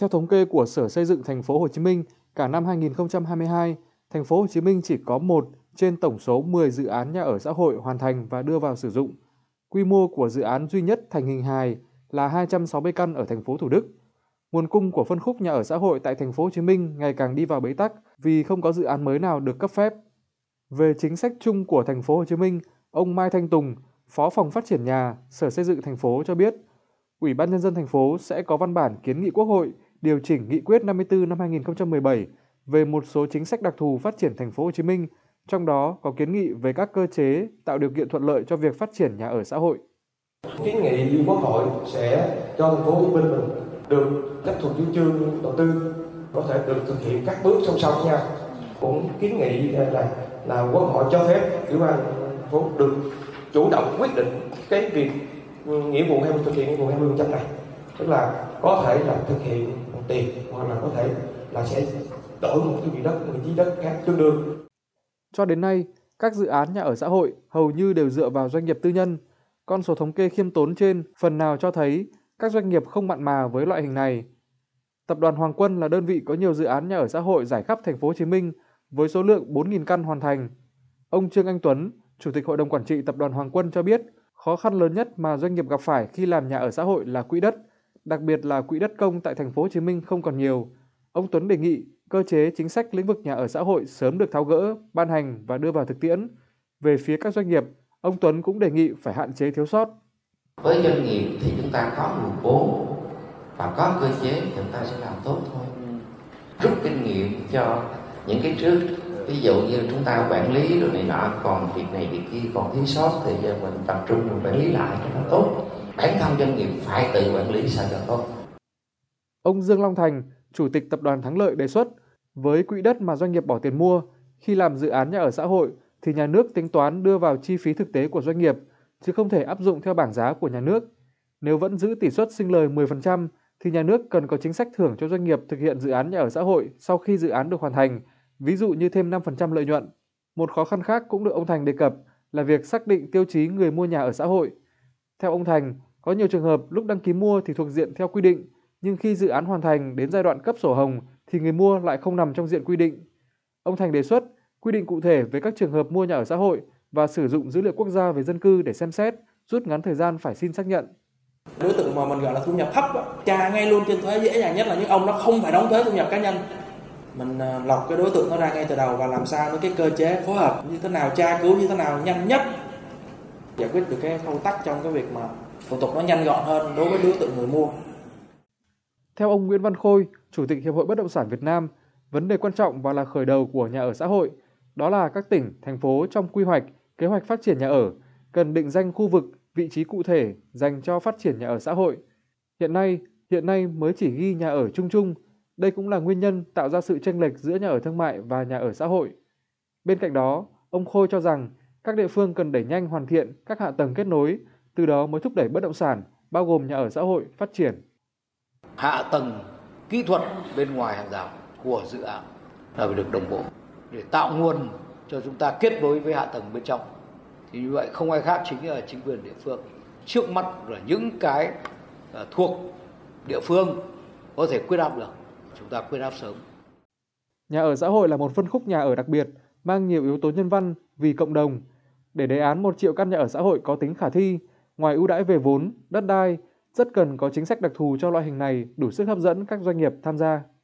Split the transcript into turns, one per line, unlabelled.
Theo thống kê của Sở Xây dựng thành phố Hồ Chí Minh, cả năm 2022, thành phố Hồ Chí Minh chỉ có một trên tổng số 10 dự án nhà ở xã hội hoàn thành và đưa vào sử dụng. Quy mô của dự án duy nhất thành hình hài là 260 căn ở thành phố Thủ Đức. Nguồn cung của phân khúc nhà ở xã hội tại thành phố Hồ Chí Minh ngày càng đi vào bế tắc vì không có dự án mới nào được cấp phép. Về chính sách chung của thành phố Hồ Chí Minh, ông Mai Thanh Tùng, Phó phòng phát triển nhà, Sở Xây dựng thành phố cho biết, Ủy ban nhân dân thành phố sẽ có văn bản kiến nghị Quốc hội điều chỉnh Nghị quyết 54 năm 2017 về một số chính sách đặc thù phát triển thành phố Hồ Chí Minh, trong đó có kiến nghị về các cơ chế tạo điều kiện thuận lợi cho việc phát triển nhà ở xã hội.
Kiến nghị Quốc hội sẽ cho thành phố Hồ Chí Minh mình được chấp thuận chủ trương đầu tư có thể được thực hiện các bước song song nha. Cũng kiến nghị là là Quốc hội cho phép ủy ban thành phố được chủ động quyết định cái việc ừ, nghĩa vụ hay thực hiện nghĩa vụ 20% này tức là có thể là thực hiện tiền hoặc là có thể là sẽ đổi một cái vị đất một vị trí đất khác tương đương.
Cho đến nay các dự án nhà ở xã hội hầu như đều dựa vào doanh nghiệp tư nhân. Con số thống kê khiêm tốn trên phần nào cho thấy các doanh nghiệp không mặn mà với loại hình này. Tập đoàn Hoàng Quân là đơn vị có nhiều dự án nhà ở xã hội giải khắp thành phố Hồ Chí Minh với số lượng 4.000 căn hoàn thành. Ông Trương Anh Tuấn, Chủ tịch Hội đồng Quản trị Tập đoàn Hoàng Quân cho biết, khó khăn lớn nhất mà doanh nghiệp gặp phải khi làm nhà ở xã hội là quỹ đất, đặc biệt là quỹ đất công tại thành phố Hồ Chí Minh không còn nhiều. Ông Tuấn đề nghị cơ chế chính sách lĩnh vực nhà ở xã hội sớm được tháo gỡ, ban hành và đưa vào thực tiễn. Về phía các doanh nghiệp, ông Tuấn cũng đề nghị phải hạn chế thiếu sót.
Với doanh nghiệp thì chúng ta có nguồn vốn và có cơ chế thì chúng ta sẽ làm tốt thôi. Rút kinh nghiệm cho những cái trước ví dụ như chúng ta quản lý rồi này nọ còn việc này việc kia còn thiếu sót thì giờ mình tập trung mình quản lý lại cho nó tốt bản thân doanh nghiệp phải tự quản lý sao cho tốt
ông Dương Long Thành chủ tịch tập đoàn Thắng Lợi đề xuất với quỹ đất mà doanh nghiệp bỏ tiền mua khi làm dự án nhà ở xã hội thì nhà nước tính toán đưa vào chi phí thực tế của doanh nghiệp chứ không thể áp dụng theo bảng giá của nhà nước. Nếu vẫn giữ tỷ suất sinh lời 10% thì nhà nước cần có chính sách thưởng cho doanh nghiệp thực hiện dự án nhà ở xã hội sau khi dự án được hoàn thành ví dụ như thêm 5% lợi nhuận. Một khó khăn khác cũng được ông Thành đề cập là việc xác định tiêu chí người mua nhà ở xã hội. Theo ông Thành, có nhiều trường hợp lúc đăng ký mua thì thuộc diện theo quy định, nhưng khi dự án hoàn thành đến giai đoạn cấp sổ hồng thì người mua lại không nằm trong diện quy định. Ông Thành đề xuất quy định cụ thể về các trường hợp mua nhà ở xã hội và sử dụng dữ liệu quốc gia về dân cư để xem xét, rút ngắn thời gian phải xin xác nhận.
Đối tượng mà mình gọi là thu nhập thấp, tra ngay luôn trên thuế dễ dàng nhất là những ông nó không phải đóng thuế thu nhập cá nhân mình à, lọc cái đối tượng nó ra ngay từ đầu và làm sao với cái cơ chế phối hợp như thế nào tra cứu như thế nào nhanh nhất giải quyết được cái thao tắc trong cái việc mà thủ tục nó nhanh gọn hơn đối với đối tượng người mua.
Theo ông Nguyễn Văn Khôi, Chủ tịch Hiệp hội Bất động sản Việt Nam, vấn đề quan trọng và là khởi đầu của nhà ở xã hội, đó là các tỉnh, thành phố trong quy hoạch, kế hoạch phát triển nhà ở cần định danh khu vực, vị trí cụ thể dành cho phát triển nhà ở xã hội. Hiện nay, hiện nay mới chỉ ghi nhà ở chung chung đây cũng là nguyên nhân tạo ra sự chênh lệch giữa nhà ở thương mại và nhà ở xã hội. Bên cạnh đó, ông Khôi cho rằng các địa phương cần đẩy nhanh hoàn thiện các hạ tầng kết nối, từ đó mới thúc đẩy bất động sản, bao gồm nhà ở xã hội phát triển.
Hạ tầng kỹ thuật bên ngoài hàng rào của dự án là phải được đồng bộ để tạo nguồn cho chúng ta kết nối với hạ tầng bên trong. Thì như vậy không ai khác chính là chính quyền địa phương. Trước mắt là những cái à, thuộc địa phương có thể quyết định được chúng ta quyết áp sớm.
Nhà ở xã hội là một phân khúc nhà ở đặc biệt, mang nhiều yếu tố nhân văn vì cộng đồng. Để đề án 1 triệu căn nhà ở xã hội có tính khả thi, ngoài ưu đãi về vốn, đất đai, rất cần có chính sách đặc thù cho loại hình này đủ sức hấp dẫn các doanh nghiệp tham gia.